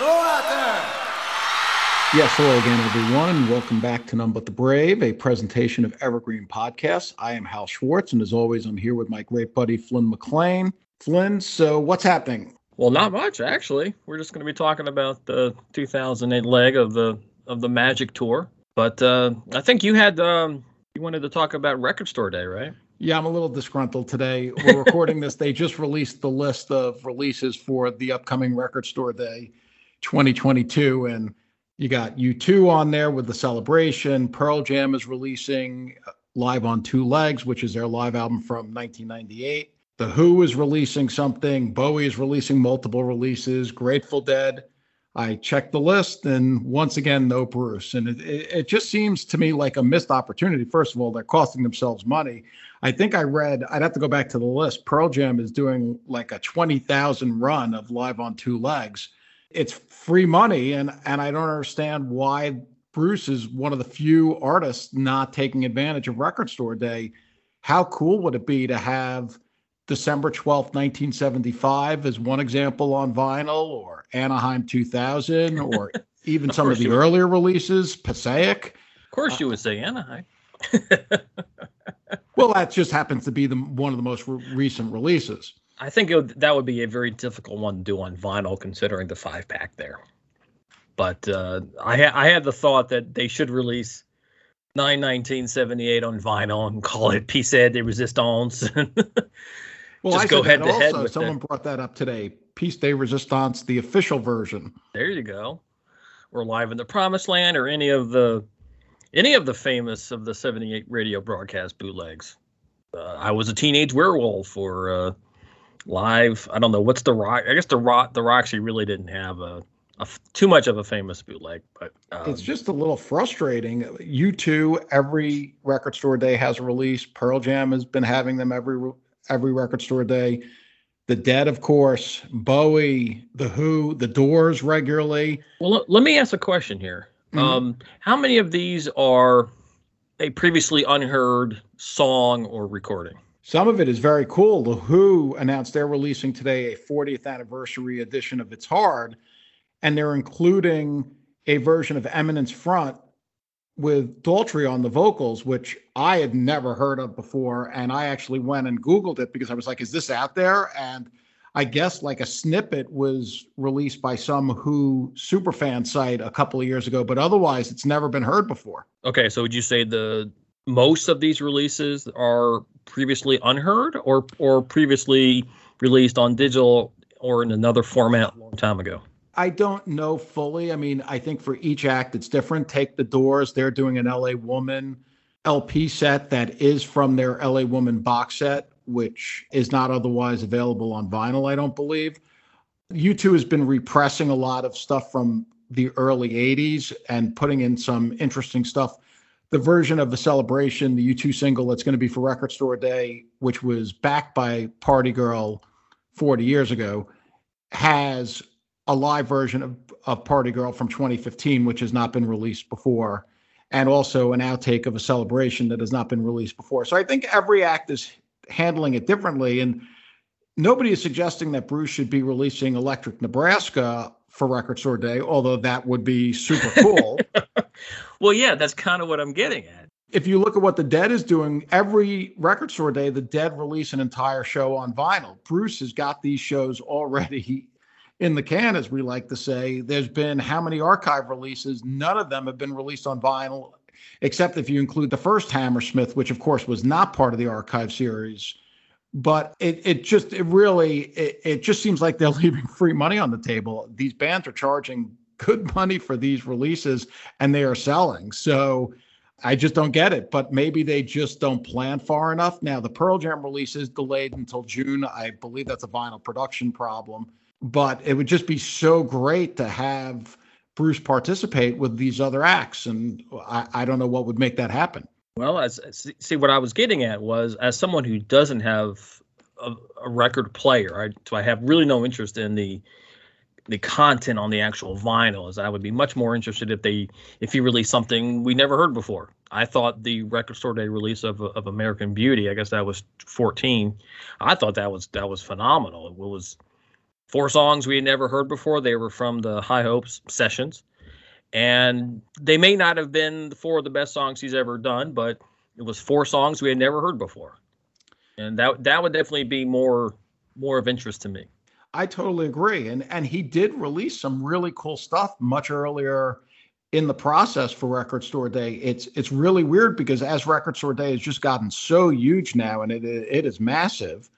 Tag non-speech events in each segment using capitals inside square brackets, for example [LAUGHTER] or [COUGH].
Hello out there. Yes, hello again, everyone, and welcome back to None But the Brave, a presentation of Evergreen Podcasts. I am Hal Schwartz, and as always, I'm here with my great buddy Flynn McLean. Flynn, so what's happening? Well, not much actually. We're just going to be talking about the 2008 leg of the of the Magic Tour. But uh, I think you had um, you wanted to talk about Record Store Day, right? Yeah, I'm a little disgruntled today. We're recording this. They just released the list of releases for the upcoming Record Store Day 2022, and you got U2 on there with the celebration. Pearl Jam is releasing uh, Live on Two Legs, which is their live album from 1998. The Who is releasing something. Bowie is releasing multiple releases. Grateful Dead. I checked the list, and once again, no Bruce. And it, it, it just seems to me like a missed opportunity. First of all, they're costing themselves money. I think I read, I'd have to go back to the list. Pearl Jam is doing like a 20,000 run of Live on Two Legs it's free money and and I don't understand why Bruce is one of the few artists not taking advantage of record store day. How cool would it be to have December 12th, 1975 as one example on vinyl or Anaheim 2000 [LAUGHS] or even some of the earlier releases, Passaic? Of course you uh, would say Anaheim. [LAUGHS] well, that just happens to be the one of the most re- recent releases. I think would, that would be a very difficult one to do on vinyl, considering the five pack there. But uh, I ha- I had the thought that they should release 91978 on vinyl and call it Piece de Resistance. [LAUGHS] well, Just I go head to also. head. Someone brought that up today. Piece de Resistance, the official version. There you go. Or Live in the Promised Land, or any of the any of the famous of the 78 radio broadcast bootlegs. Uh, I was a teenage werewolf, or uh, live. I don't know what's the rock. I guess the rock the Roxy really didn't have a, a too much of a famous bootleg, but um, it's just a little frustrating. U2 every record store day has a release. Pearl Jam has been having them every every record store day. The Dead, of course, Bowie, The Who, The Doors regularly. Well, let me ask a question here. Mm-hmm. Um, how many of these are a previously unheard song or recording? Some of it is very cool. The Who announced they're releasing today a 40th anniversary edition of It's Hard, and they're including a version of Eminence Front with Daltrey on the vocals, which I had never heard of before. And I actually went and Googled it because I was like, is this out there? And I guess like a snippet was released by some Who superfan site a couple of years ago, but otherwise it's never been heard before. Okay, so would you say the most of these releases are previously unheard or or previously released on digital or in another format a long time ago? I don't know fully. I mean, I think for each act it's different. Take the Doors; they're doing an LA Woman LP set that is from their LA Woman box set, which is not otherwise available on vinyl. I don't believe. U2 has been repressing a lot of stuff from the early 80s and putting in some interesting stuff the version of the celebration, the U2 single that's going to be for Record Store Day, which was backed by Party Girl 40 years ago, has a live version of, of Party Girl from 2015, which has not been released before, and also an outtake of a celebration that has not been released before. So I think every act is handling it differently. And nobody is suggesting that Bruce should be releasing Electric Nebraska for Record Store Day, although that would be super cool. [LAUGHS] well, yeah, that's kind of what I'm getting at. If you look at what the Dead is doing, every record store day, the Dead release an entire show on vinyl. Bruce has got these shows already in the can, as we like to say. There's been how many archive releases? None of them have been released on vinyl, except if you include the first Hammersmith, which of course was not part of the archive series but it it just it really it, it just seems like they're [LAUGHS] leaving free money on the table. These bands are charging good money for these releases and they are selling. So I just don't get it, but maybe they just don't plan far enough. Now the Pearl Jam release is delayed until June. I believe that's a vinyl production problem. but it would just be so great to have Bruce participate with these other acts. And I, I don't know what would make that happen. Well, as see what I was getting at was as someone who doesn't have a, a record player, I, so I have really no interest in the the content on the actual vinyl. As I would be much more interested if they if he released something we never heard before. I thought the record store day release of of American Beauty, I guess that was 14. I thought that was that was phenomenal. It was four songs we had never heard before. They were from the High Hopes sessions, and they may not have been four of the best songs he's ever done, but it was four songs we had never heard before, and that that would definitely be more more of interest to me. I totally agree, and and he did release some really cool stuff much earlier in the process for Record Store Day. It's it's really weird because as Record Store Day has just gotten so huge now, and it it is massive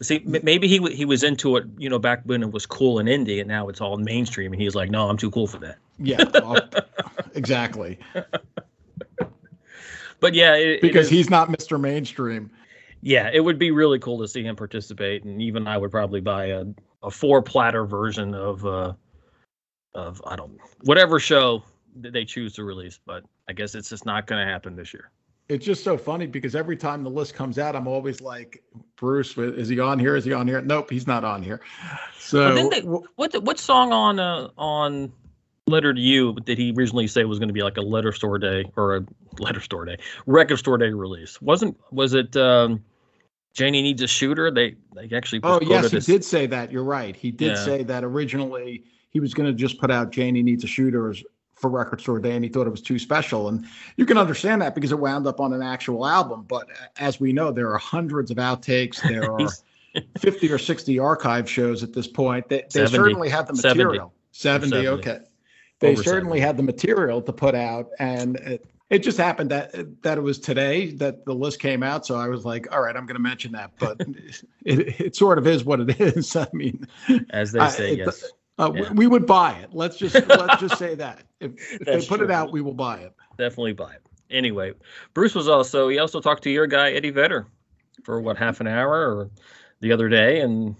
See, maybe he he was into it, you know, back when it was cool in indie, and now it's all mainstream, and he's like, "No, I'm too cool for that." Yeah, [LAUGHS] exactly. but yeah, it, because it he's not Mr. Mainstream. Yeah, it would be really cool to see him participate, and even I would probably buy a, a four platter version of uh of I don't whatever show that they choose to release. But I guess it's just not going to happen this year it's just so funny because every time the list comes out, I'm always like, Bruce, is he on here? Is he on here? Nope, he's not on here. So well, they, what what song on uh, on Letter to You did he originally say was going to be like a letter store day or a letter store day record store day release? Wasn't was it um, Janie needs a shooter? They they actually oh yes, he did say that. You're right. He did yeah. say that originally he was going to just put out Janie needs a shooter as for Record Store Day and he thought it was too special. And you can understand that because it wound up on an actual album. But as we know, there are hundreds of outtakes. There [LAUGHS] are 50 or 60 archive shows at this point. They, they certainly had the material. 70, 70 okay. They Over certainly 70. had the material to put out. And it, it just happened that that it was today that the list came out. So I was like, all right, I'm going to mention that. But [LAUGHS] it, it sort of is what it is. [LAUGHS] I mean, as they say, I, yes. Uh, yeah. we, we, would buy it. Let's just let's just say that [LAUGHS] if, if they put true. it out, we will buy it. Definitely buy it. Anyway, Bruce was also he also talked to your guy Eddie Vedder for what half an hour or the other day, and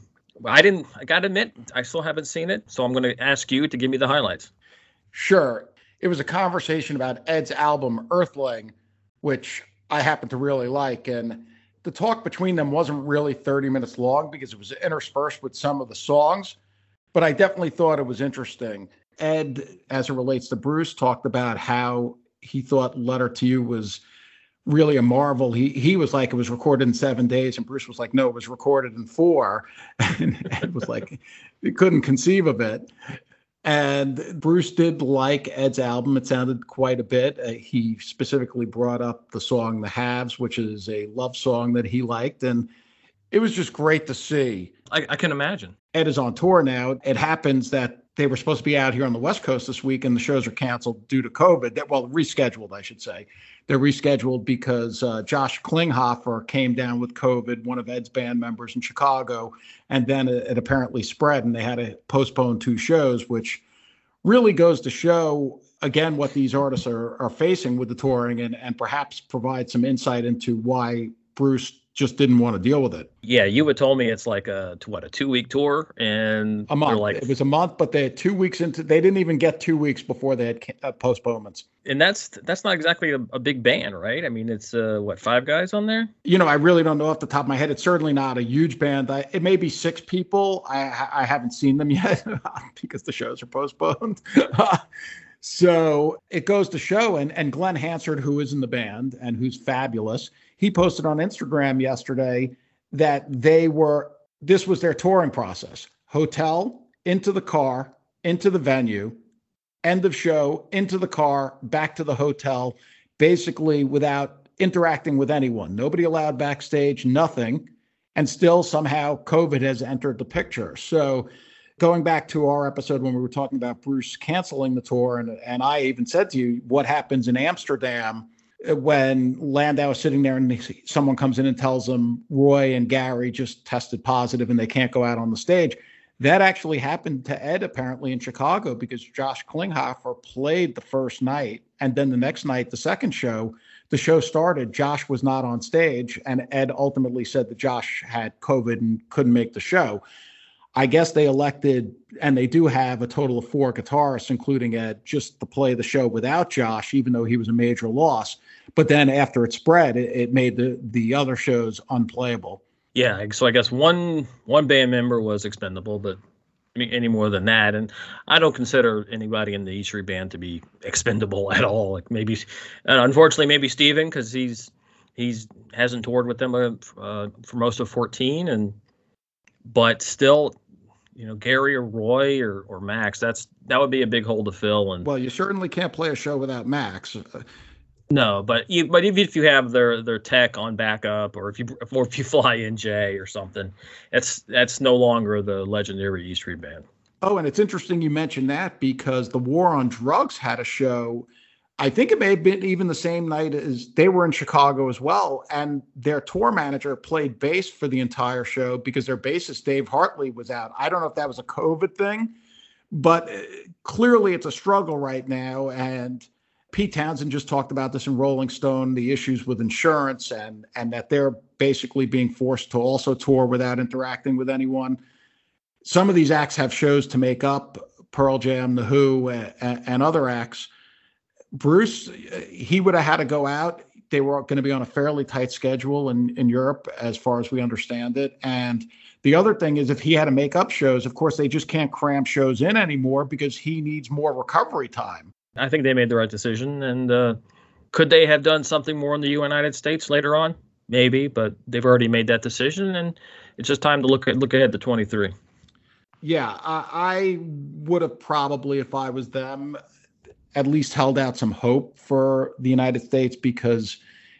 I didn't. I got to admit, I still haven't seen it, so I'm going to ask you to give me the highlights. Sure. It was a conversation about Ed's album Earthling, which I happen to really like, and the talk between them wasn't really 30 minutes long because it was interspersed with some of the songs but I definitely thought it was interesting. Ed, as it relates to Bruce, talked about how he thought Letter to You was really a marvel. He he was like it was recorded in seven days, and Bruce was like, no, it was recorded in four, [LAUGHS] and Ed was like, he couldn't conceive of it. And Bruce did like Ed's album. It sounded quite a bit. Uh, he specifically brought up the song "The Haves," which is a love song that he liked, and it was just great to see. I, I, can imagine. Ed is on tour now. It happens that they were supposed to be out here on the West Coast this week, and the shows are canceled due to COVID. Well, rescheduled, I should say. They're rescheduled because uh, Josh Klinghoffer came down with COVID, one of Ed's band members in Chicago, and then it, it apparently spread, and they had to postpone two shows, which really goes to show again what these artists are are facing with the touring, and and perhaps provide some insight into why Bruce just didn't want to deal with it. Yeah, you had told me it's like a what a two week tour and a month. Like, it was a month, but they had two weeks into. They didn't even get two weeks before they had uh, postponements. And that's that's not exactly a, a big band, right? I mean, it's uh, what five guys on there. You know, I really don't know off the top of my head. It's certainly not a huge band. I, it may be six people. I I haven't seen them [LAUGHS] yet [LAUGHS] because the shows are postponed. [LAUGHS] so it goes to show, and and Glen Hansard, who is in the band and who's fabulous he posted on Instagram yesterday that they were this was their touring process. Hotel into the car into the venue end of show into the car back to the hotel basically without interacting with anyone. Nobody allowed backstage nothing and still somehow covid has entered the picture. So going back to our episode when we were talking about bruce canceling the tour and, and i even said to you what happens in amsterdam uh, when Landau is sitting there and someone comes in and tells them Roy and Gary just tested positive and they can't go out on the stage. That actually happened to Ed apparently in Chicago because Josh Klinghoffer played the first night. And then the next night, the second show, the show started. Josh was not on stage. And Ed ultimately said that Josh had COVID and couldn't make the show. I guess they elected, and they do have a total of four guitarists, including Ed, just to play the show without Josh, even though he was a major loss. But then after it spread, it, it made the the other shows unplayable. Yeah, so I guess one one band member was expendable, but any more than that. And I don't consider anybody in the Street band to be expendable at all. Like maybe, unfortunately, maybe Steven because he's he's hasn't toured with them uh, for most of 14, and but still, you know, Gary or Roy or or Max, that's that would be a big hole to fill. And well, you certainly can't play a show without Max. No, but you, but even if you have their their tech on backup, or if you [LAUGHS] or if you fly in Jay or something, that's that's no longer the legendary E Street Band. Oh, and it's interesting you mentioned that because the War on Drugs had a show. I think it may have been even the same night as they were in Chicago as well, and their tour manager played bass for the entire show because their bassist Dave Hartley was out. I don't know if that was a COVID thing, but uh, clearly it's a struggle right now, and Pete Townshend just talked about this in Rolling Stone, the issues with insurance and and that they're basically being forced to also tour without interacting with anyone. Some of these acts have shows to make up, Pearl Jam, The Who, and, and other acts. Bruce, he would have had to go out. They were going to be on a fairly tight schedule in, in Europe, as far as we understand it. And the other thing is, if he had to make up shows, of course, they just can't cram shows in anymore because he needs more recovery time. I think they made the right decision. And uh, could they have done something more in the United States later on? Maybe, but they've already made that decision, and it's just time to look at look ahead to 23. Yeah, I, I would have probably, if I was them, at least held out some hope for the United States because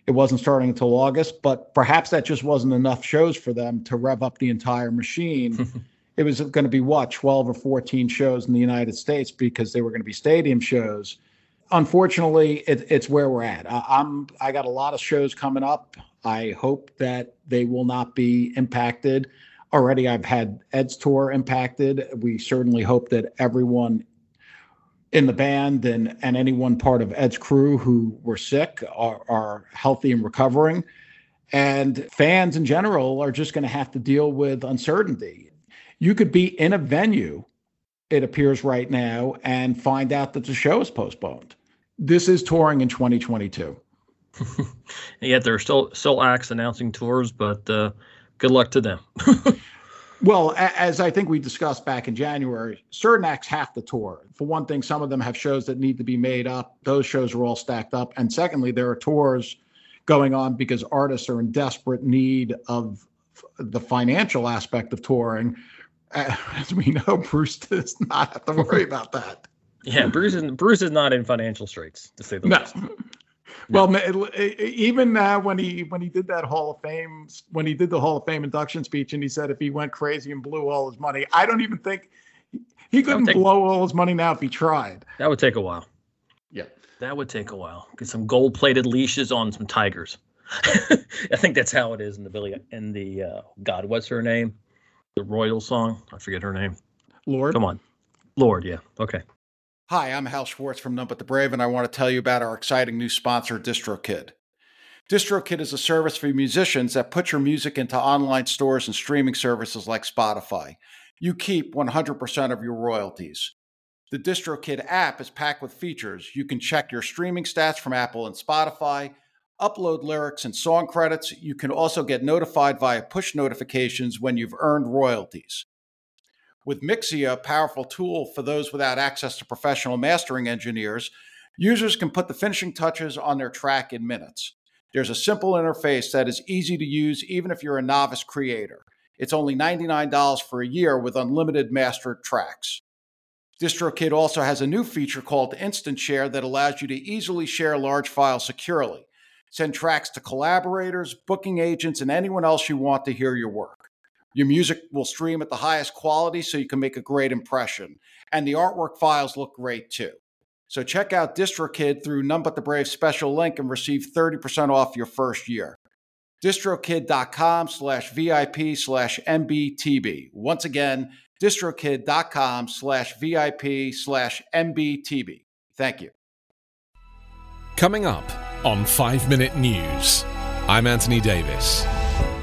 it wasn't starting until August. But perhaps that just wasn't enough shows for them to rev up the entire machine. [LAUGHS] it was going to be what 12 or 14 shows in the United States because they were going to be stadium shows. Unfortunately, it, it's where we're at. I, I'm I got a lot of shows coming up. I hope that they will not be impacted. Already, I've had Ed's tour impacted. We certainly hope that everyone in the band and and anyone part of Ed's crew who were sick are, are healthy and recovering. And fans in general are just going to have to deal with uncertainty you could be in a venue, it appears right now, and find out that the show is postponed. This is touring in 2022. [LAUGHS] Yet there are still still acts announcing tours, but uh, good luck to them. [LAUGHS] well, as I think we discussed back in January, certain acts have to tour. For one thing, some of them have shows that need to be made up. Those shows are all stacked up. And secondly, there are tours going on because artists are in desperate need of the financial aspect of touring [LAUGHS] as we know, Bruce does not have to worry about that. Yeah, Bruce is Bruce is not in financial straits to say the no. least. Well, even uh, when he when he did that Hall of Fame when he did the Hall of Fame induction speech and he said if he went crazy and blew all his money, I don't even think he couldn't take, blow all his money now if he tried. That would take a while. Yeah, that would take a while. Get some gold plated leashes on some tigers. [LAUGHS] I think that's how it is in the Billy in the uh, God. What's her name? the Royal song. I forget her name. Lorde. Come on. Lorde. yeah. Okay. Hi, I'm Hal Schwartz from None But the Brave, and I want to tell you about our exciting new sponsor, DistroKid. DistroKid is a service for musicians that puts your music into online stores and streaming services like Spotify. You keep 100% of your royalties. The DistroKid app is packed with features. You can check your streaming stats from Apple and Spotify upload lyrics and song credits. You can also get notified via push notifications when you've earned royalties. With Mixea, a powerful tool for those without access to professional mastering engineers, users can put the finishing touches on their track in minutes. There's a simple interface that is easy to use even if you're a novice creator. It's only $99 for a year with unlimited mastered tracks. DistroKid also has a new feature called Instant Share that allows you to easily share large files securely. Send tracks to collaborators, booking agents, and anyone else you want to hear your work. Your music will stream at the highest quality so you can make a great impression. And the artwork files look great too. So check out DistroKid through None But The Brave special link and receive 30% off your first year. distrokid.com slash VIP slash NBTB. Once again, distrokid.com slash VIP slash NBTB. Thank you. Coming up on 5 Minute News, I'm Anthony Davis.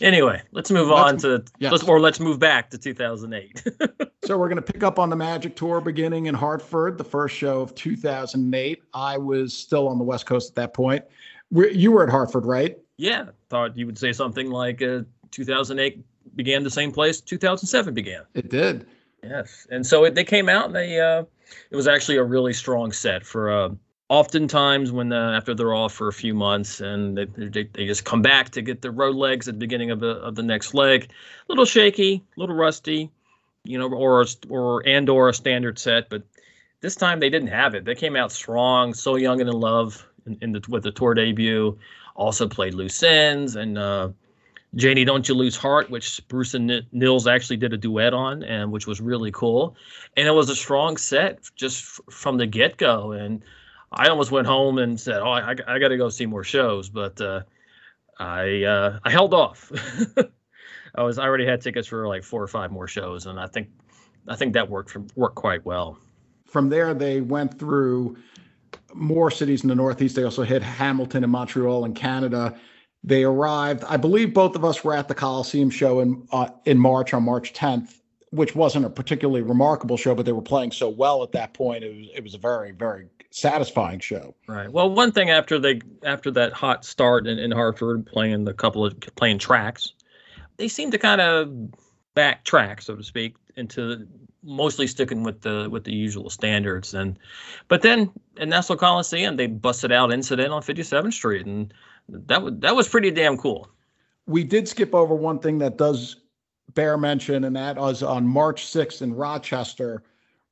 Anyway, let's move let's, on to yes. let's, or let's move back to 2008. [LAUGHS] so we're going to pick up on the Magic Tour beginning in Hartford, the first show of 2008. I was still on the West Coast at that point. You were at Hartford, right? Yeah, thought you would say something like uh, 2008 began the same place 2007 began. It did. Yes, and so it, they came out and they uh, it was actually a really strong set for. Uh, oftentimes when uh, after they're off for a few months and they, they, they, just come back to get their road legs at the beginning of the of the next leg, a little shaky, a little rusty, you know, or or and or a standard set, but this time they didn't have it. They came out strong, so young and in love in, in the with the tour debut also played loose ends and uh, Janie, Don't You Lose Heart, which Bruce and Nils actually did a duet on, and which was really cool. And it was a strong set just f- from the get go. And I almost went home and said, "Oh, I, I got to go see more shows," but uh, I uh, I held off. [LAUGHS] I was I already had tickets for like four or five more shows, and I think I think that worked for, worked quite well. From there, they went through more cities in the Northeast. They also hit Hamilton and Montreal in Canada. They arrived. I believe both of us were at the Coliseum show in uh, in March on March 10th, which wasn't a particularly remarkable show, but they were playing so well at that point. It was it was a very very satisfying show. Right. Well, one thing after they after that hot start in, in Hartford, playing the couple of playing tracks, they seemed to kind of backtrack, so to speak, into mostly sticking with the with the usual standards. And but then in Nassau Coliseum, they busted out Incident on 57th Street, and that was that was pretty damn cool. We did skip over one thing that does bear mention, and that was on March 6th in Rochester.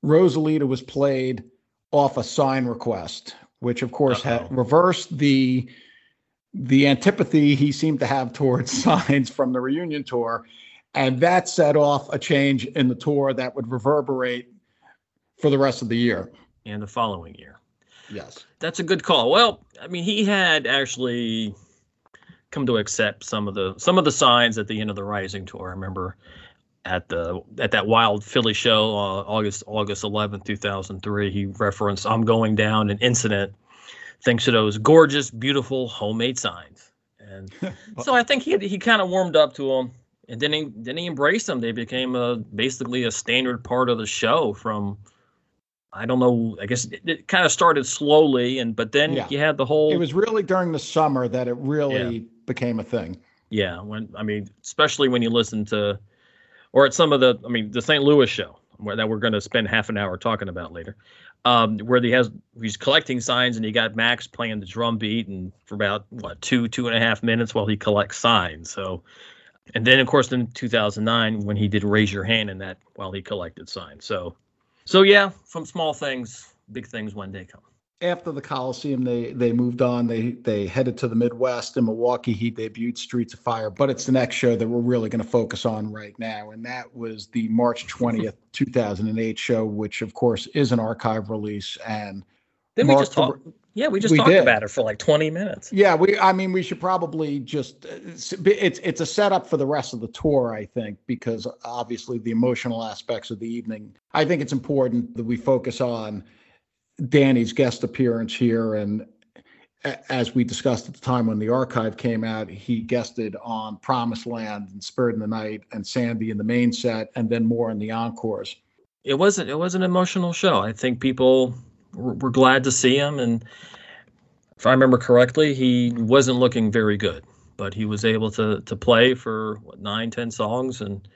Rosalita was played off a sign request, which of course Uh-oh. had reversed the the antipathy he seemed to have towards [LAUGHS] signs from the reunion tour and that set off a change in the tour that would reverberate for the rest of the year and the following year. Yes. That's a good call. Well, I mean, he had actually come to accept some of the some of the signs at the end of the Rising tour. I remember at the at that Wild Philly show, uh, August August 11th, 2003, he referenced "I'm going down" an incident, thanks to those gorgeous, beautiful homemade signs. And [LAUGHS] so I think he he kind of warmed up to them and then he then he embraced them. They became a basically a standard part of the show. From I don't know. I guess it, it kind of started slowly, and but then yeah. you had the whole. It was really during the summer that it really yeah. Became a thing. Yeah, when I mean, especially when you listen to, or at some of the, I mean, the St. Louis show where that we're going to spend half an hour talking about later, um, where he has he's collecting signs and you got Max playing the drum beat and for about what two two and a half minutes while he collects signs. So and then of course in 2009 when he did raise your hand in that while he collected signs so so yeah from small things big things one day come after the coliseum they they moved on they they headed to the midwest in milwaukee he debuted streets of fire but it's the next show that we're really going to focus on right now and that was the march 20th [LAUGHS] 2008 show which of course is an archive release and then we just talk, yeah, we just we talked did. about it for like 20 minutes. Yeah, we I mean we should probably just it's it's a setup for the rest of the tour, I think, because obviously the emotional aspects of the evening. I think it's important that we focus on Danny's guest appearance here and as we discussed at the time when the archive came out, he guested on Promised Land and Spirit in the Night and Sandy in the main set and then more in the encores. It wasn't it was an emotional show. I think people we're, glad to see him. And if I remember correctly, he wasn't looking very good, but he was able to to play for what nine, ten songs, and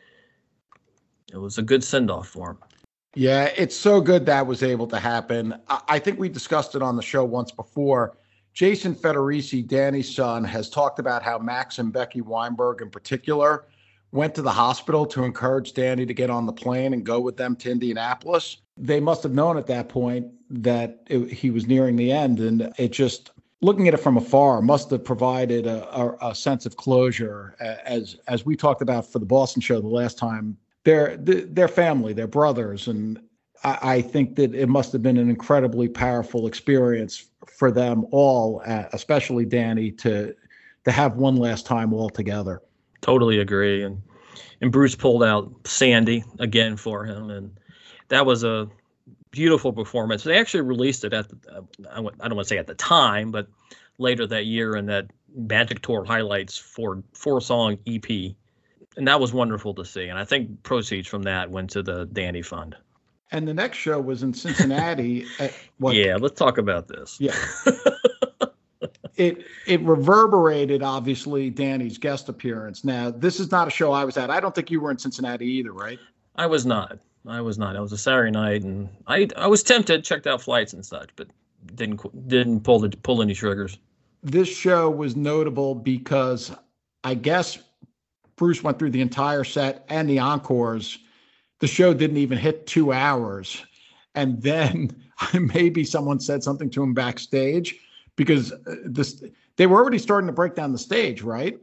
it was a good send off for him. Yeah, it's so good that was able to happen. I, I think we discussed it on the show once before. Jason Federici, Danny's son, has talked about how Max and Becky Weinberg, in particular, went to the hospital to encourage Danny to get on the plane and go with them to Indianapolis. They must have known at that point that it, he was nearing the end, and it just looking at it from afar must have provided a, a, a, sense of closure as as we talked about for the Boston show the last time. Their their family, their brothers, and I, think that it must have been an incredibly powerful experience for them all, uh, especially Danny, to to have one last time all together. Totally agree, and and Bruce pulled out Sandy again for him, and that was a beautiful performance. They actually released it at the, I don't want to say at the time, but later that year in that Magic Tour highlights for four song EP, and that was wonderful to see. And I think proceeds from that went to the Danny Fund. And the next show was in Cincinnati. [LAUGHS] yeah, let's talk about this. Yeah. [LAUGHS] it it reverberated obviously Danny's guest appearance. Now, this is not a show I was at. I don't think you were in Cincinnati either, right? I was not. I was not. It was a Saturday night, and I I was tempted, checked out flights and such, but didn't didn't pull the pull any triggers. This show was notable because I guess Bruce went through the entire set and the encores. The show didn't even hit two hours, and then [LAUGHS] maybe someone said something to him backstage because uh, this they were already starting to break down the stage, right?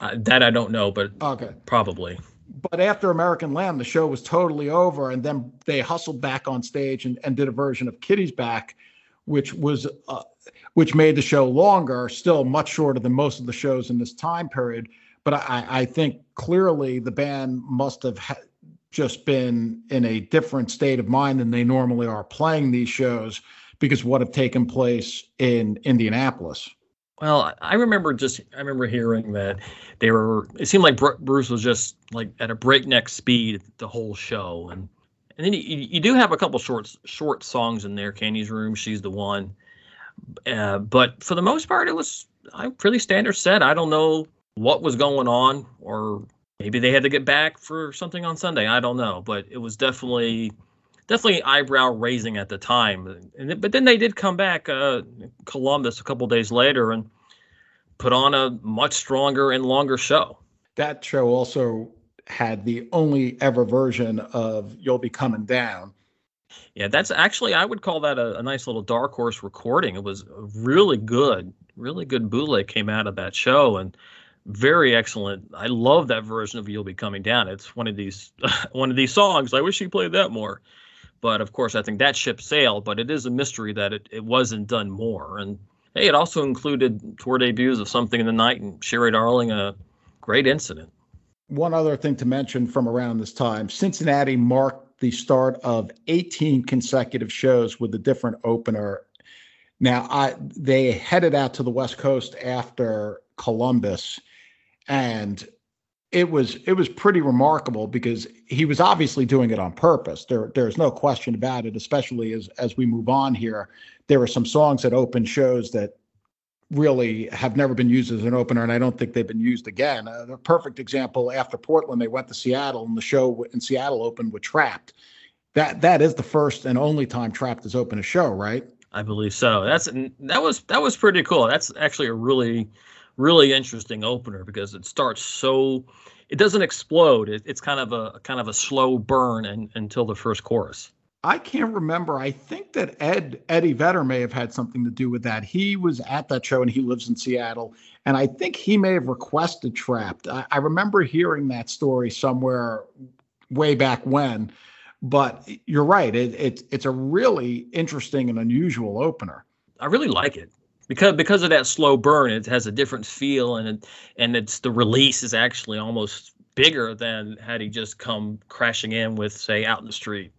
Uh, that I don't know, but okay, probably but after American Lamb, the show was totally over, and then they hustled back on stage and, and did a version of Kitty's Back, which was uh, which made the show longer, still much shorter than most of the shows in this time period. But I, I think clearly the band must have ha- just been in a different state of mind than they normally are playing these shows because what had taken place in Indianapolis. Well, I remember just I remember hearing that they were. It seemed like Bruce was just like at a breakneck speed the whole show, and and then you, you do have a couple short short songs in there. Candy's Room, She's the One, uh, but for the most part, it was a pretty standard set. I don't know what was going on, or maybe they had to get back for something on Sunday. I don't know, but it was definitely definitely eyebrow raising at the time. And, but then they did come back, uh, Columbus, a couple days later, and put on a much stronger and longer show. That show also had the only ever version of "You'll Be Coming Down." Yeah, that's actually I would call that a, a nice little dark horse recording. It was really good, really good bootleg came out of that show, and very excellent. I love that version of "You'll Be Coming Down." It's one of these [LAUGHS] one of these songs. I wish he played that more. But of course, I think that ship sailed. But it is a mystery that it, it wasn't done more. And hey, it also included tour debuts of Something in the Night and Sherry Darling, a great incident. One other thing to mention from around this time Cincinnati marked the start of 18 consecutive shows with a different opener. Now, I they headed out to the West Coast after Columbus, and it was it was pretty remarkable because he was obviously doing it on purpose. There there's no question about it. Especially as as we move on here, there are some songs that open shows that really have never been used as an opener, and I don't think they've been used again. Uh, the perfect example after Portland, they went to Seattle, and the show in Seattle opened with Trapped. That that is the first and only time Trapped has opened a show, right? I believe so. That's that was that was pretty cool. That's actually a really really interesting opener because it starts so it doesn't explode. It, it's kind of a kind of a slow burn and, until the first chorus. I can't remember. I think that Ed Eddie Vedder may have had something to do with that. He was at that show and he lives in Seattle, and I think he may have requested Trapped. I, I remember hearing that story somewhere way back when. But you're right. It, it, it's a really interesting and unusual opener. I really like it because because of that slow burn, it has a different feel, and it, and it's the release is actually almost bigger than had he just come crashing in with say out in the street.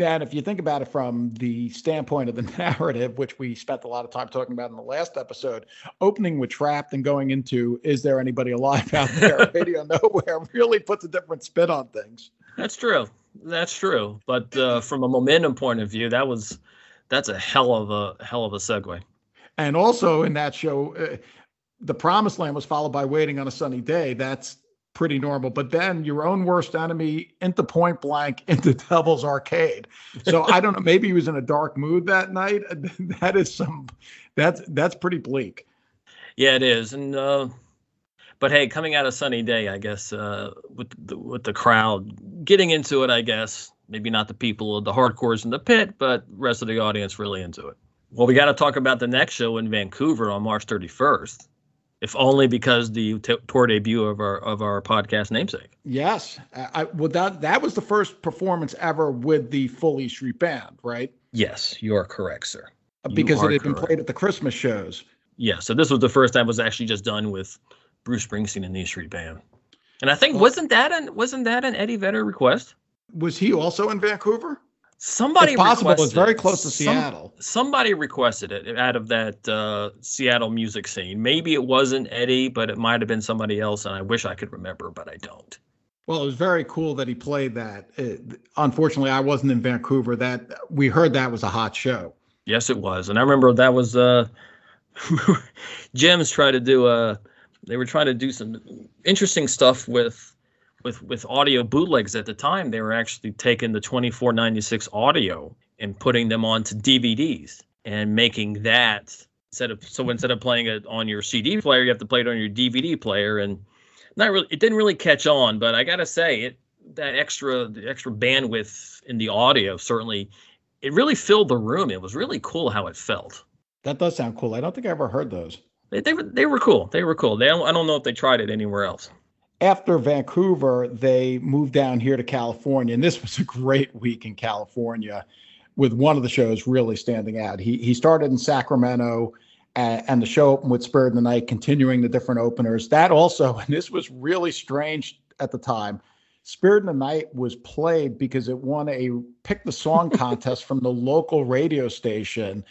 And if you think about it from the standpoint of the [LAUGHS] narrative, which we spent a lot of time talking about in the last episode, opening with Trapped and going into Is There Anybody Alive Out [LAUGHS] There? [LAUGHS] Radio Nowhere really puts a different spin on things. That's true. That's true. But uh, from a momentum point of view, that was that's a hell of a hell of a segue. And also in that show, uh, the promised land was followed by waiting on a sunny day. That's pretty normal. But then your own worst enemy into point blank into [LAUGHS] Devil's Arcade. So I don't know. Maybe he was in a dark mood that night. [LAUGHS] That is some. That's that's pretty bleak. Yeah, it is. And uh, but hey, coming out of sunny day, I guess uh, with the, with the crowd getting into it, I guess maybe not the people, of the hardcores in the pit, but rest of the audience really into it Well, we got to talk about the next show in Vancouver on March 31st, if only because the t- tour debut of our of our podcast namesake. Yes, I, well that that was the first performance ever with the full E Street Band, right? Yes, you are correct, sir. Because it had correct. been played at the Christmas shows. Yeah, so this was the first time it was actually just done with Bruce Springsteen and the E Street Band. And I think wasn't that an wasn't that an Eddie Vedder request? Was he also in Vancouver? Somebody it's possible. It's very close to Seattle. somebody requested it out of that uh, Seattle music scene. Maybe it wasn't Eddie, but it might have been somebody else, and I wish I could remember, but I don't. Well, it was very cool that he played that. It, unfortunately, I wasn't in Vancouver. That we heard that was a hot show. Yes, it was, and I remember that was uh, [LAUGHS] Jim's tried to do a. Uh, they were trying to do some interesting stuff with with with audio bootlegs at the time, they were actually taking the 2496 audio and putting them onto DVDs and making that instead of so instead of playing it on your CD player, you have to play it on your DVD player, and not really. It didn't really catch on, but I gotta say it that extra the extra bandwidth in the audio certainly it really filled the room. It was really cool how it felt. That does sound cool. I don't think I ever heard those. They, they were they were cool. They were cool. They I don't know if they tried it anywhere else after Vancouver, they moved down here to California, and this was a great week in California, with one of the shows really standing out. He he started in Sacramento, and, and the show opened with Spirit in the Night, continuing the different openers. That also, and [LAUGHS] this was really strange at the time. Spirit in the Night was played because it won a pick the song [LAUGHS] contest from the local radio station.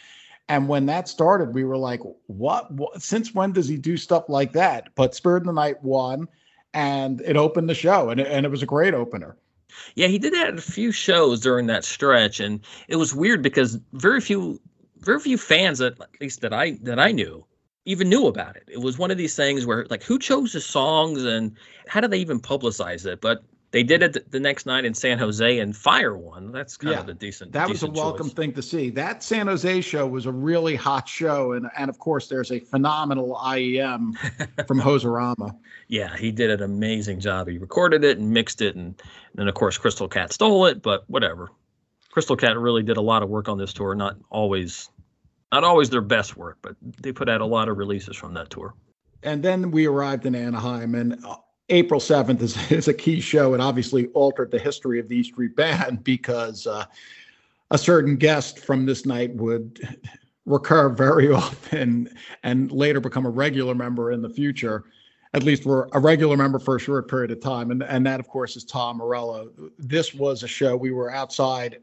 And when that started, we were like, what, what? Since when does he do stuff like that? But Spirit in the Night won and it opened the show, and it, and it was a great opener. Yeah, he did that at a few shows during that stretch, and it was weird because very few, very few fans, at least that I that I knew, even knew about it. It was one of these things where like who chose the songs and how did they even publicize it? But they did it the next night in San Jose and Fire won. That's kind yeah, of a decent. That decent was a welcome choice. thing to see. That San Jose show was a really hot show, and and of course there's a phenomenal IEM [LAUGHS] from Hoserama. Yeah, he did an amazing job. He recorded it and mixed it, and, and then of course Crystal Cat stole it, but whatever. Crystal Cat really did a lot of work on this tour. Not always, not always their best work, but they put out a lot of releases from that tour. And then we arrived in Anaheim, and uh, April 7th is, [LAUGHS] is a key show. It obviously altered the history of the E Street Band [LAUGHS] because uh, a certain guest from this night would [LAUGHS] recur very often and later become a regular member in the future. At least we're a regular member for a short period of time. And, and that, of course, is Tom Morello. This was a show we were outside.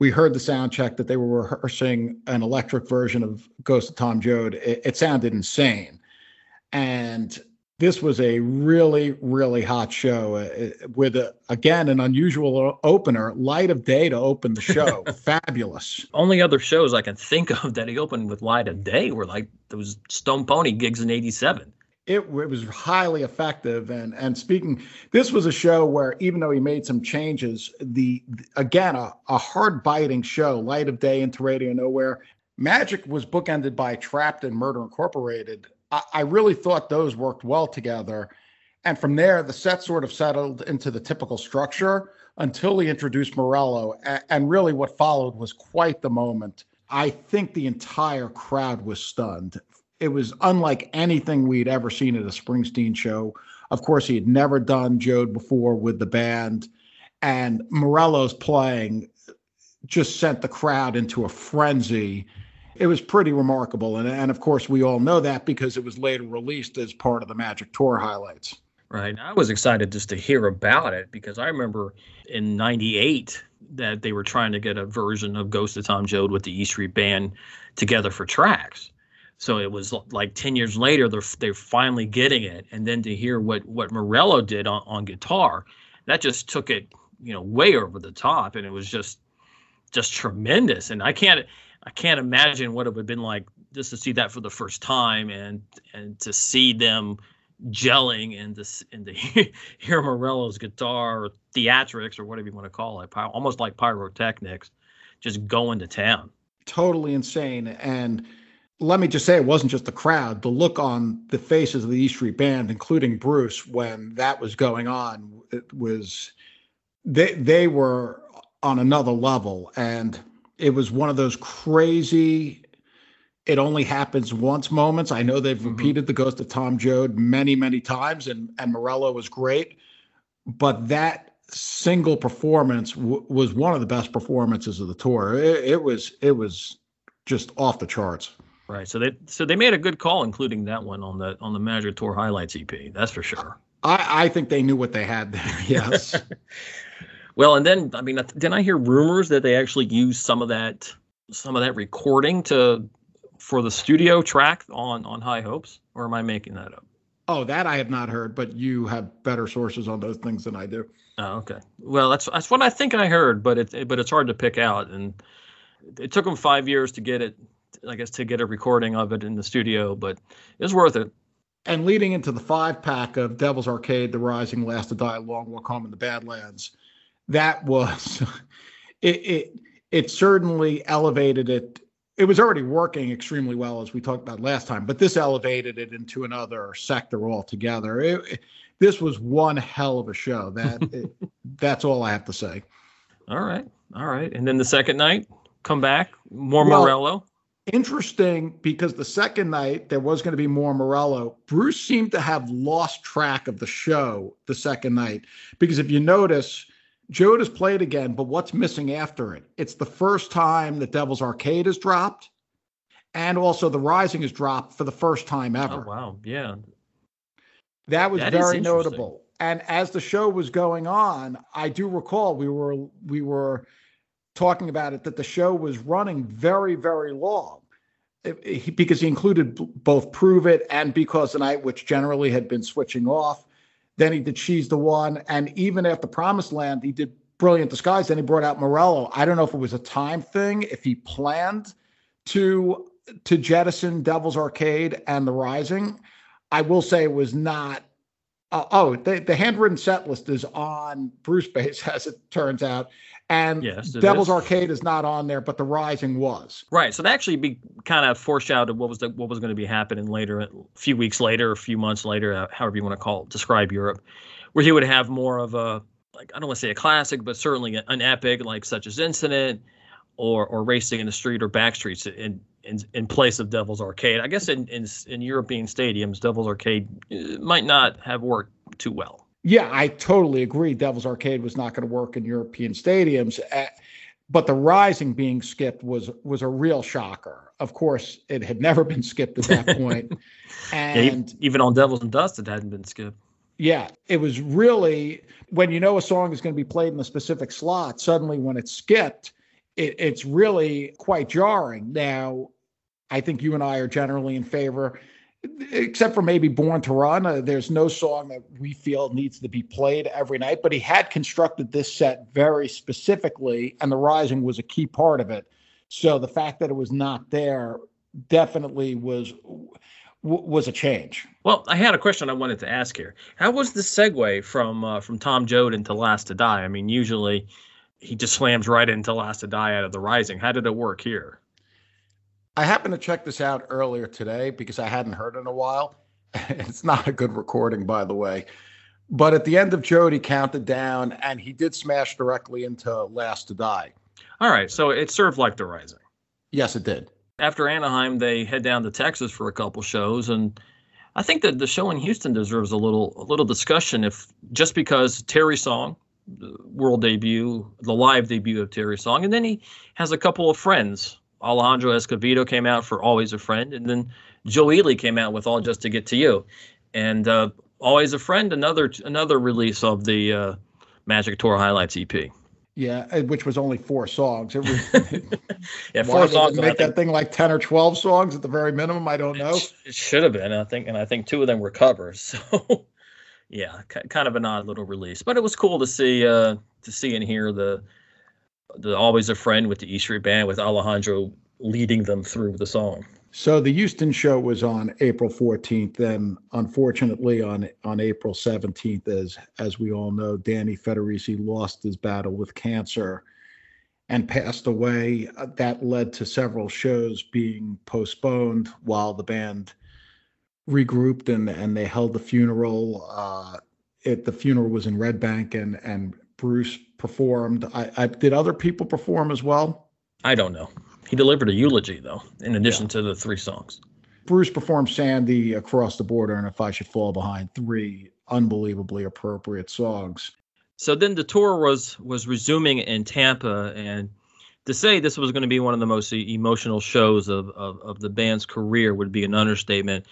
We heard the sound check that they were rehearsing an electric version of Ghost of Tom Joad. It, it sounded insane. And this was a really really hot show uh, with a, again an unusual opener light of day to open the show. [LAUGHS] Fabulous. Only other shows i can think of that he opened with light of day were like those stone pony gigs in 87 it, it was highly effective and and speaking this was a show where even though he made some changes the again a, a hard biting show light of day into radio nowhere. Magic was bookended by trapped and murder incorporated I, really thought those worked well together. And from there, the set sort of settled into the typical structure until he introduced Morello. And really, what followed was quite the moment. I think the entire crowd was stunned. It was unlike anything we'd ever seen at a Springsteen show. Of course, he had never done Joad before with the band. And Morello's playing just sent the crowd into a frenzy it was pretty remarkable. And, and of course, we all know that because it was later released as part of the Magic Tour highlights. Right. I was excited just to hear about it because I remember in 98 that they were trying to get a version of Ghost of Tom Joad with the E Street Band together for tracks. So it was like 10 years later, they're, they're finally getting it. And then to hear what, what Morello did on, on guitar, that just took it, you know, way over the top. And it was just, just tremendous. And I can't, I can't imagine what it would have been like just to see that for the first time and and to see them gelling and to, and to hear [LAUGHS] Morello's guitar or theatrics or whatever you want to call it, almost like pyrotechnics, just going to town. Totally insane. And let me just say, it wasn't just the crowd. The look on the faces of the E Street Band, including Bruce, when that was going on, it was they they were on another level and it was one of those crazy it only happens once moments. I know they've mm-hmm. repeated the Ghost of Tom Joad many, many times, and and Morello was great, but that single performance w- was one of the best performances of the tour. It, it, was it was just off the charts. Right. So they so they made a good call, including that one on the on the Magic Tour highlights EP. That's for sure. I I think they knew what they had there. [LAUGHS] Yes. [LAUGHS] well, and then I mean, didn't I hear rumors that they actually used some of that some of that recording to for the studio track on on High Hopes, or am I making that up? Oh, that I have not heard, but you have better sources on those things than I do. Oh, okay. Well, that's that's what I think I heard, but it but it's hard to pick out, and it took them five years to get it. I guess to get a recording of it in the studio, but it's worth it. And leading into the five pack of Devil's Arcade, The Rising, Last to Die, Long Walk Home, and The Badlands, that was [LAUGHS] it. It, it certainly elevated it it was already working extremely well as we talked about last time, but this elevated it into another sector altogether. It, it, this was one hell of a show. That [LAUGHS] it, that's all I have to say. All right, all right, and then the second night, come back more well, Morello. Interesting because the second night there was going to be more Morello. Bruce seemed to have lost track of the show the second night because if you notice Joad has played again, but what's missing after it? It's the first time that Devil's Arcade has dropped, and also the Rising has dropped for the first time ever. Oh wow, yeah, that was that very notable. And as the show was going on, I do recall we were we were talking about it that the show was running very very long. It, it, because he included both Prove It and Because the Night, which generally had been switching off. Then he did She's the One. And even after Promised Land, he did Brilliant Disguise. Then he brought out Morello. I don't know if it was a time thing, if he planned to to jettison Devil's Arcade and The Rising. I will say it was not. Uh, oh, the, the handwritten set list is on Brucebase, [LAUGHS] as it turns out. And yes, Devil's is. Arcade is not on there, but The Rising was. Right. So that actually be kind of foreshadowed what was the, what was going to be happening later, a few weeks later, a few months later, uh, however you want to call it, describe Europe, where he would have more of a like I don't want to say a classic, but certainly an epic like such as Incident or or Racing in the Street or Backstreets in in, in place of Devil's Arcade. I guess in, in in European stadiums, Devil's Arcade uh, might not have worked too well. Yeah, I totally agree. Devil's Arcade was not going to work in European stadiums, eh, but the Rising being skipped was was a real shocker. Of course, it had never been skipped at that point, [LAUGHS] and yeah, even on Devils and Dust, it hadn't been skipped. Yeah, it was really when you know a song is going to be played in a specific slot. Suddenly, when it's skipped, it, it's really quite jarring. Now, I think you and I are generally in favor except for maybe Born to Run, uh, there's no song that we feel needs to be played every night. But he had constructed this set very specifically, and the Rising was a key part of it. So the fact that it was not there definitely was was a change. Well, I had a question I wanted to ask here. How was the segue from uh, from Tom Joad into Last to Die? I mean, usually he just slams right into Last to Die out of the Rising. How did it work here? I happened to check this out earlier today because I hadn't heard in a while. [LAUGHS] it's not a good recording, by the way. But at the end of Jody counted down and he did smash directly into Last to Die. All right. So it served like the Rising. Yes, it did. After Anaheim, they head down to Texas for a couple shows. And I think that the show in Houston deserves a little a little discussion if just because Terry Song, the world debut, the live debut of Terry Song, and then he has a couple of friends Alejandro Escovedo came out for Always a Friend, and then Joe Ely came out with All Just to Get to You, and uh, Always a Friend, another another release of the uh, Magic Tour Highlights EP. Yeah, which was only four songs. It was [LAUGHS] yeah, four songs. Make that thing like ten or twelve songs at the very minimum. I don't know. It, it should have been, I think, and I think two of them were covers. [LAUGHS] So, yeah, kind of an odd little release, but it was cool to see uh, to see and hear the the Always a Friend with the E Street Band with Alejandro leading them through the song. So the Houston show was on April 14th. Then, unfortunately, on on April 17th, as as we all know, Danny Federici lost his battle with cancer and passed away. That led to several shows being postponed while the band regrouped and and they held the funeral. Uh, it the funeral was in Red Bank and and Bruce performed. I, I did other people perform as well. I don't know. He delivered a eulogy, though, in addition yeah. to the three songs. Bruce performed Sandy across the border, and if I should fall behind, three unbelievably appropriate songs. So then the tour was was resuming in Tampa, and to say this was going to be one of the most emotional shows of, of, of the band's career would be an understatement.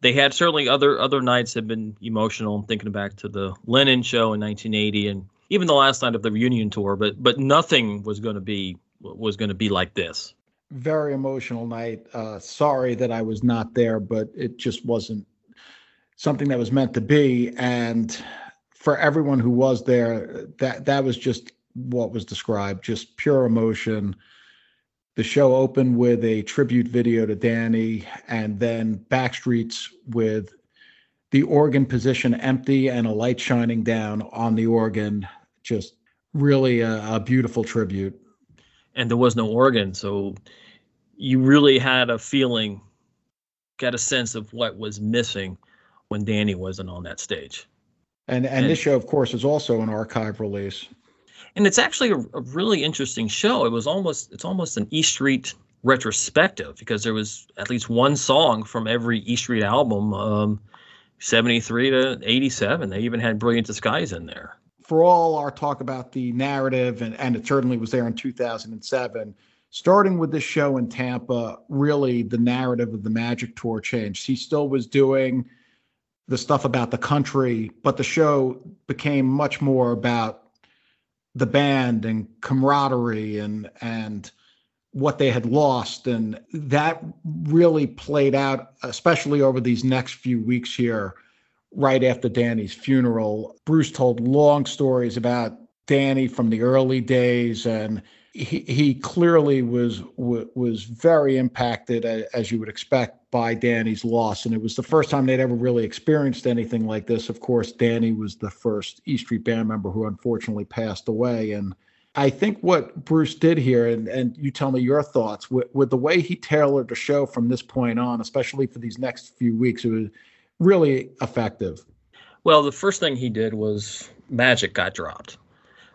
They had certainly other other nights have been emotional. I'm thinking back to the Lennon show in 1980, and even the last night of the reunion tour. But but nothing was going to be was going to be like this. Very emotional night. Uh, sorry that I was not there, but it just wasn't something that was meant to be. And for everyone who was there, that that was just what was described, just pure emotion. The show opened with a tribute video to Danny, and then Backstreets with the organ position empty and a light shining down on the organ. Just really a, a beautiful tribute. And there was no organ, so you really had a feeling, got a sense of what was missing when Danny wasn't on that stage. And, and, and this show, of course, is also an archive release. And it's actually a, a, really interesting show. It was almost it's almost an E Street retrospective because there was at least one song from every E Street album, um, 73 to 87. They even had Brilliant Disguise in there. For all our talk about the narrative, and, and it certainly was there in 2007, starting with this show in Tampa, really the narrative of the Magic Tour changed. He still was doing the stuff about the country, but the show became much more about the band and camaraderie and and what they had lost and that really played out especially over these next few weeks here right after Danny's funeral Bruce told long stories about Danny from the early days and he, he clearly was was very impacted as you would expect by Danny's loss. And it was the first time they'd ever really experienced anything like this. Of course Danny was the first E Street band member who unfortunately passed away. And I think what Bruce did here and and you tell me your thoughts with, with the way he tailored the show from this point on especially for these next few weeks it was really effective well the first thing he did was magic got dropped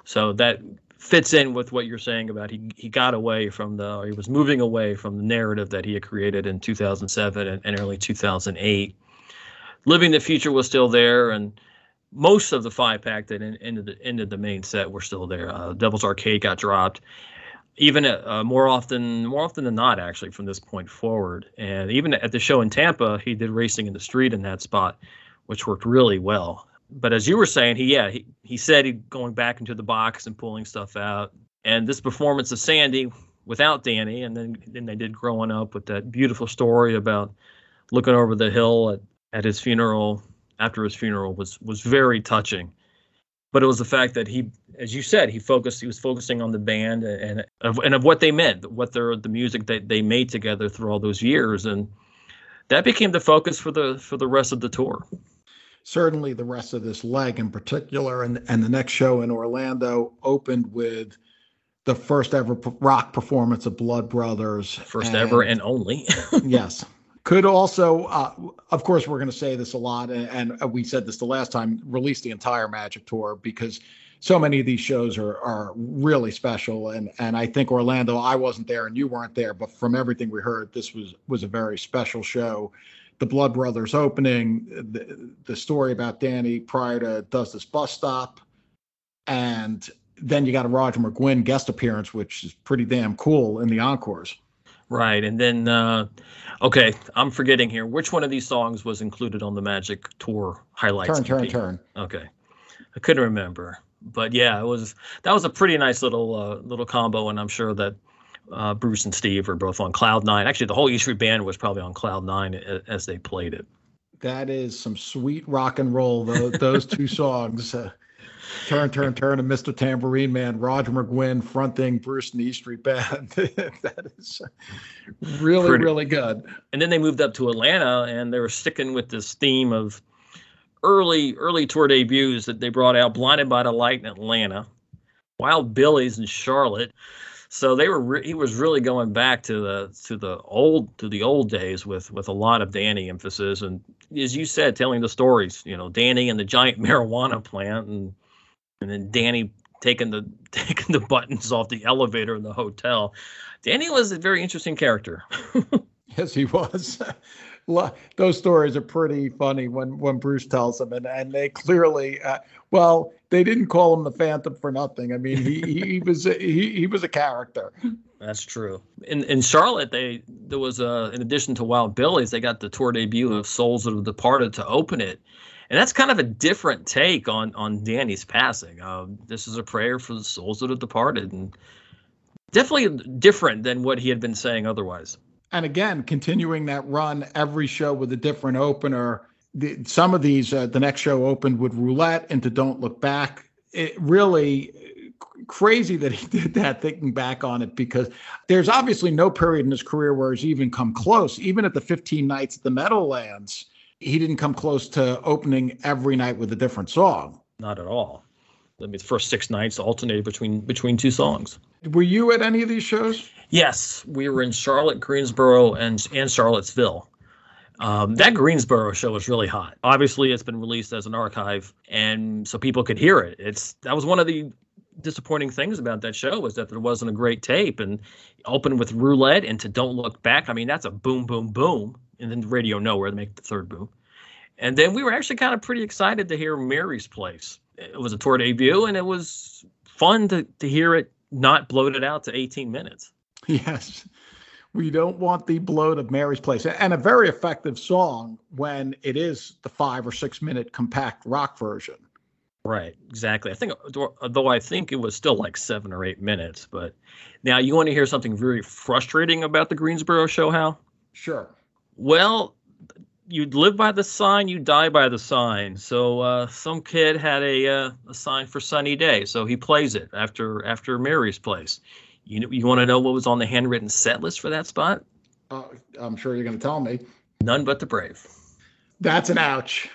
so that fits in with what you're saying about he he got away from the he was moving away from the narrative that he had created in 2007 and, and early 2008. Living the Future was still there, and most of the five pack that ended the ended the main set were still there. Uh, Devil's Arcade got dropped, even uh, more often more often than not actually from this point forward. And even at the show in Tampa, he did Racing in the Street in that spot, which worked really well but as you were saying, he yeah he, he said he going back into the box and pulling stuff out. And this performance of Sandy without Danny, and then then they did growing up with that beautiful story about looking over the hill at, at his funeral after his funeral was was very touching. But it was the fact that he, as you said, he focused. He was focusing on the band and and of, and of what they meant, what their the music that they made together through all those years, and that became the focus for the for the rest of the tour certainly the rest of this leg in particular. And, and the next show in Orlando opened with the first ever rock performance of Blood Brothers. First and, ever and only. [LAUGHS] yes. Could also, uh, of course, we're going to say this a lot, and, and, we said this the last time, release the entire Magic Tour because so many of these shows are are really special. And and I think Orlando, I wasn't there and you weren't there, but from everything we heard, this was was a very special show the Blood Brothers opening, the, the story about Danny prior to Does This Bus Stop, and then you got a Roger McGuinn guest appearance, which is pretty damn cool in the encores. Right, and then uh, okay, I'm forgetting here. Which one of these songs was included on the Magic Tour highlights? Turn, turn, turn. Okay, I couldn't remember, but yeah, it was that was a pretty nice little uh, little combo, and I'm sure that uh, Bruce and Steve are both on Cloud Nine. Actually, the whole E Street band was probably on Cloud Nine as they played it. That is some sweet rock and roll. Those, those two [LAUGHS] songs, uh, "Turn, Turn, Turn" and "Mr. Tambourine Man." Roger McGuinn fronting Bruce and the E Street Band. [LAUGHS] that is really, Pretty. really good. And then they moved up to Atlanta, and they were sticking with this theme of early, early tour debuts that they brought out. "Blinded by the Light" in Atlanta, "Wild Billy's" in Charlotte. So they were re- he was really going back to the to the old to the old days with with a lot of Danny emphasis and as you said, telling the stories. You know, Danny and the giant [LAUGHS] marijuana plant and and then Danny taking the [LAUGHS] taking the buttons off the elevator in the hotel. Danny was a very interesting character. [LAUGHS] yes, he was. Those stories are pretty funny when when Bruce tells them, and and they clearly, uh, well, they didn't call him the Phantom for nothing. I mean, he he, was a, he he was a character. That's true. In in Charlotte, they there was a in addition to Wild Billy's, they got the tour debut of Souls That Have Departed to open it, and that's kind of a different take on on Danny's passing. Uh, this is a prayer for the souls that have departed, and definitely different than what he had been saying otherwise. And again, continuing that run every show with a different opener. The, some of these, uh, the next show opened with Roulette into Don't Look Back. It really crazy that he [LAUGHS] did that thinking back on it because there's obviously no period in his career where he's even come close. Even at the 15 nights at the Meadowlands, he didn't come close to opening every night with a different song. Not at all. I mean, the first six nights alternated between between two songs. Were you at any of these shows? Yes, we were in Charlotte, Greensboro, and and Charlottesville. Um, that Greensboro show was really hot. Obviously, it's been released as an archive, and so people could hear it. It's that was one of the disappointing things about that show was that there wasn't a great tape and open with roulette into don't look back i mean that's a boom boom boom and then radio nowhere to make the third boom and then we were actually kind of pretty excited to hear mary's place it was a tour debut and it was fun to, to hear it not bloated out to 18 minutes [LAUGHS] Yes. We don't want the bloat of Mary's Place. And a very effective song when it is the five or six minute compact rock version. Right, exactly. I think, though I think it was still like seven or eight minutes. But now you want to hear something very frustrating about the Greensboro show, Hal? Sure. Well, you live by the sign, you die by the sign. So uh, some kid had a, uh, a sign for sunny day, so he plays it after after Mary's place. You you want to know what was on the handwritten set list for that spot? Uh, I'm sure you're going to tell me. None but the brave. That's an ouch.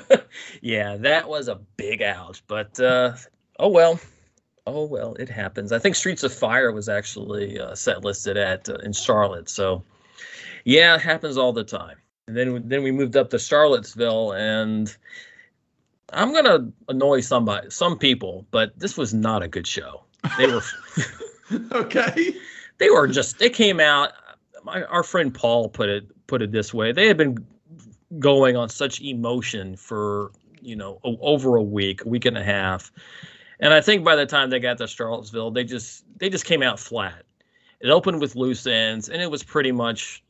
[LAUGHS] yeah, that was a big ouch. But uh, oh well, oh well, it happens. I think Streets of Fire was actually uh, set listed at uh, in Charlotte. So yeah, it happens all the time. And then then we moved up to Charlottesville, and I'm gonna annoy somebody, some people, but this was not a good show. They were. [LAUGHS] [LAUGHS] okay. They were just they came out. My, our friend Paul put it put it this way: they had been going on such emotion for you know over a week, a week and a half, and I think by the time they got to Charlottesville, they just they just came out flat. It opened with loose ends, and it was pretty much.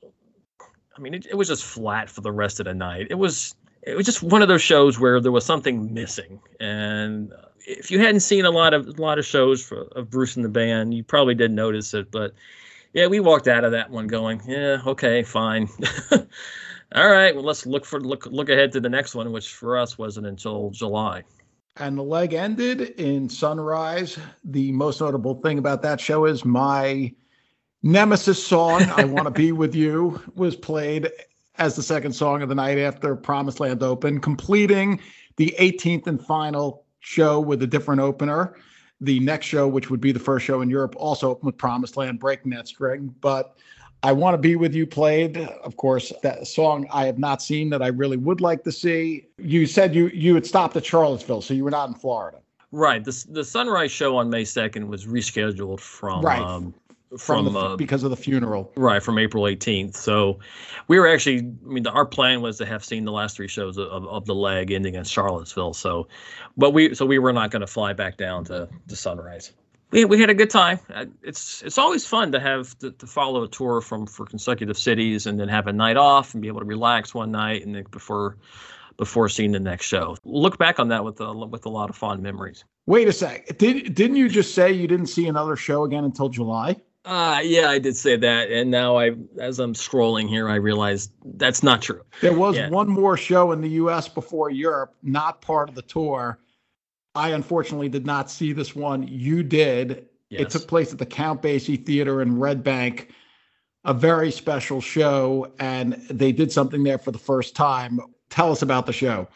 I mean, it, it was just flat for the rest of the night. It was it was just one of those shows where there was something missing, and if you hadn't seen a lot of a lot of shows for, of Bruce and the band, you probably didn't notice it. But yeah, we walked out of that one going, yeah, okay, fine. [LAUGHS] All right, well let's look for look look ahead to the next one, which for us wasn't until July. And the leg ended in Sunrise. The most notable thing about that show is my nemesis song, I [LAUGHS] Want to Be With You, was played as the second song of the night after Promised Land Open, completing the 18th and final show with a different opener. The next show, which would be the first show in Europe, also opened with Promised Land breaking that string. But I Want to Be With You played, of course, that song I have not seen that I really would like to see. You said you you had stopped at Charlottesville, so you were not in Florida. Right. The, the Sunrise show on May 2nd was rescheduled from right. Um, from, from the, uh, because of the funeral. Right, from April 18th. So we were actually, I mean, our plan was to have seen the last three shows of, of the leg ending in Charlottesville. So, but we, so we were not going to fly back down to, to Sunrise. We, we had a good time. Uh, it's it's always fun to have to, to follow a tour from for consecutive cities and then have a night off and be able to relax one night and then before before seeing the next show. Look back on that with a, with a lot of fond memories. Wait a sec. Did didn't you just say you didn't see another show again until July? Uh, yeah, I did say that, and now I, as I'm scrolling here, I realize that's not true. There was yeah. one more show in the U.S. before Europe, not part of the tour. I unfortunately did not see this one. You did. Yes. It took place at the Count Basie Theater in Red Bank, a very special show, and they did something there for the first time. Tell us about the show.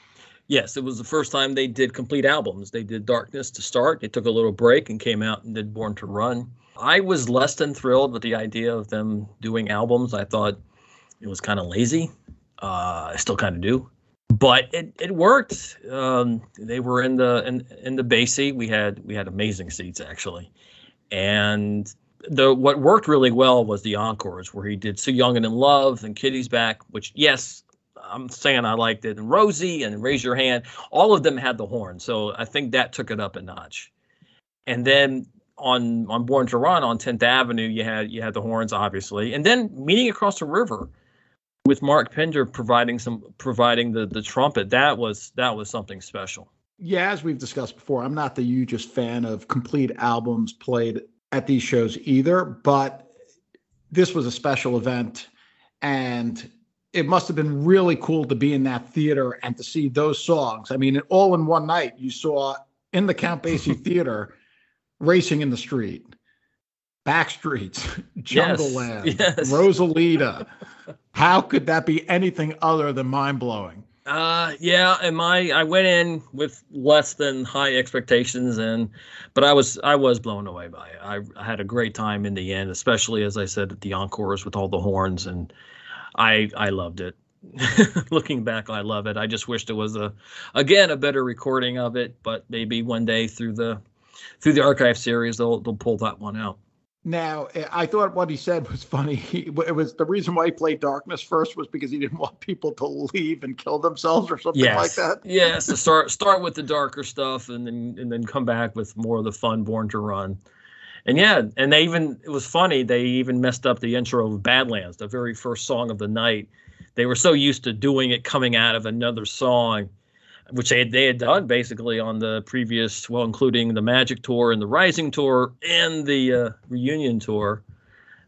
Yes, it was the first time they did complete albums. They did Darkness to start. They took a little break and came out and did Born to Run. I was less than thrilled with the idea of them doing albums. I thought it was kind of lazy. Uh, I still kind of do, but it, it worked. Um, they were in the in, in the Basie. We had we had amazing seats actually, and the what worked really well was the encores where he did "So Young and in Love" and "Kitty's Back," which yes, I'm saying I liked it, and Rosie and "Raise Your Hand." All of them had the horn, so I think that took it up a notch. And then on on Born to Run on 10th Avenue, you had you had the horns obviously, and then Meeting Across the River with Mark Pender providing some providing the the trumpet. That was that was something special. Yeah, as we've discussed before, I'm not the hugest fan of complete albums played at these shows either, but this was a special event and it must have been really cool to be in that theater and to see those songs. I mean, all in one night, you saw in the Count Basie [LAUGHS] Theater Racing in the Street, Backstreets, [LAUGHS] Jungle yes, Land, yes. Rosalita. [LAUGHS] How could that be anything other than mind blowing? Uh, yeah, and my I went in with less than high expectations, and but I was I was blown away by it. I, I had a great time in the end, especially as I said at the encores with all the horns, and I I loved it. [LAUGHS] Looking back, I love it. I just wished it was a again a better recording of it, but maybe one day through the through the archive series they'll they'll pull that one out. Now, I thought what he said was funny. [LAUGHS] He, it was the reason why he played Darkness first was because he didn't [LAUGHS] want people to leave and kill themselves or something yes. like that. Yes, to [LAUGHS] start start with the darker stuff and then and then come back with more of the fun Born to Run. And yeah, and they even it was funny. They even messed up the intro of Badlands, the very first song of the night. They were so used to doing it coming out of another song which they, they had done basically on the previous, well, including the Magic Tour and the Rising Tour and the uh, Reunion Tour.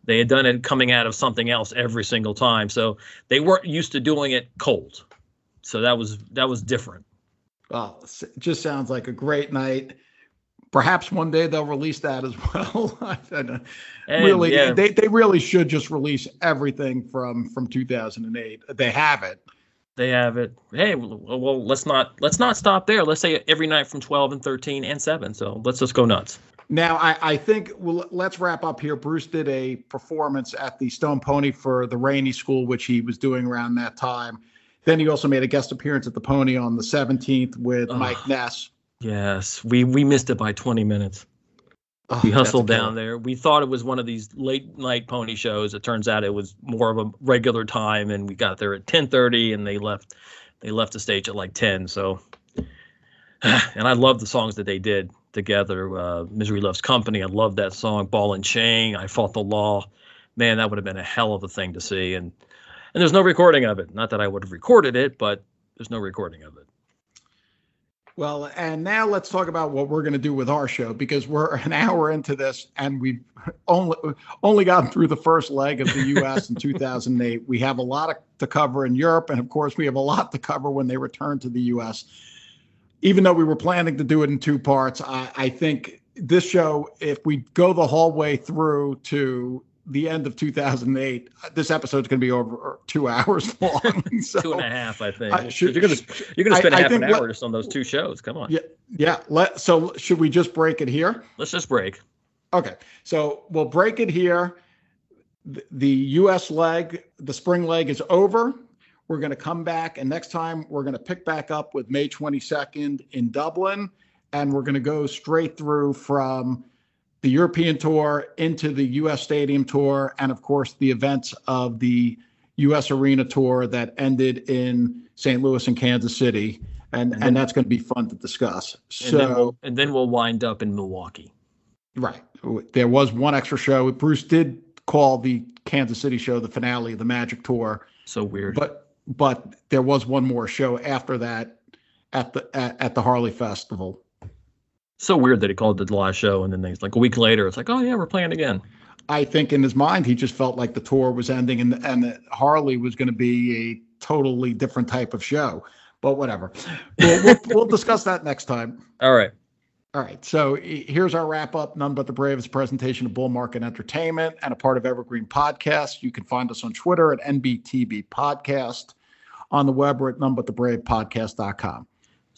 They had done it coming out of something else every single time, so they weren't used to doing it cold. So that was that was different. Well, it just sounds like a great night. Perhaps one day they'll release that as [LAUGHS] well. and, really, yeah. they, they really should just release everything from from 2008. They have it they have it. Hey, well, let's not let's not stop there. Let's say every night from twelve and thirteen and seven. So let's just go nuts. Now, I, I think well, let's wrap up here. Bruce did a performance at the Stone Pony for the Rainy School, which he was doing around that time. Then he also made a guest appearance at the Pony on the 17th with oh, Mike Ness. Yes, we we missed it by 20 minutes. Oh, we hustled down there. We thought it was one of these late night pony shows. It turns out it was more of a regular time, and we got there at ten thirty, and they left. They left the stage at like ten. So, [SIGHS] and I love the songs that they did together. Uh, Misery Loves Company. I love that song. Ball and Chain. I Fought the Law. Man, that would have been a hell of a thing to see. And and there's no recording of it. Not that I would have recorded it, but there's no recording of it. Well, and now let's talk about what we're going to do with our show because we're an hour into this and we've only only gotten through the first leg of the U.S. in 2008. We have a lot to cover in Europe, and of course, we have a lot to cover when they return to the U.S. Even though we were planning to do it in two parts, I, I think this show, if we go the whole way through to the end of 2008. This episode is going to be over two hours [LAUGHS] long. [LAUGHS] So, two and a half, I think. should, you're going to you're going to spend I, half an hour just on those two shows. Come on. Yeah, yeah. Let so should we just break it here? Let's just break. Okay, so we'll break it here. The, the U.S. leg, the spring leg, is over. We're going to come back, and next time we're going to pick back up with May 22nd in Dublin, and we're going to go straight through from the European Tour into the U.S. Stadium Tour, and of course the events of the U.S. Arena Tour that ended in St. Louis and Kansas City, and and, and that's going to be fun to discuss. So and then, we'll, and then we'll wind up in Milwaukee. Right. There was one extra show. Bruce did call the Kansas City show the finale of the Magic Tour. So weird. But but there was one more show after that at the at, at the Harley Festival so weird that he called it the last show, and then they, like a week later, it's like, oh yeah, we're playing again. I think in his mind, he just felt like the tour was ending, and and Harley was going to be a totally different type of show. But whatever, we'll, we'll, [LAUGHS] we'll discuss that next time. All right. All right. So here's our wrap up. None but the bravest presentation of Bull Market Entertainment and a part of Evergreen Podcast. You can find us on Twitter at NBTB Podcast. On the web, we're at nonebutthebravepodcast.com.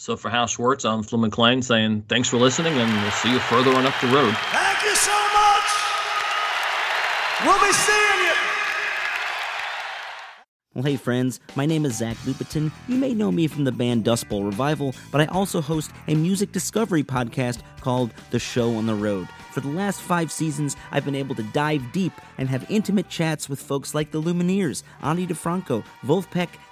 So for Hal Schwartz, I'm Phil McLean saying thanks for listening, and we'll see you further on up the road. Thank you so much. We'll be seeing you. Well, hey friends, my name is Zach Lupetin. You may know me from the band Dust Bowl Revival, but I also host a music discovery podcast called The Show on the Road. For the last five seasons, I've been able to dive deep and have intimate chats with folks like the Lumineers, Ani DiFranco, Vulfpeck,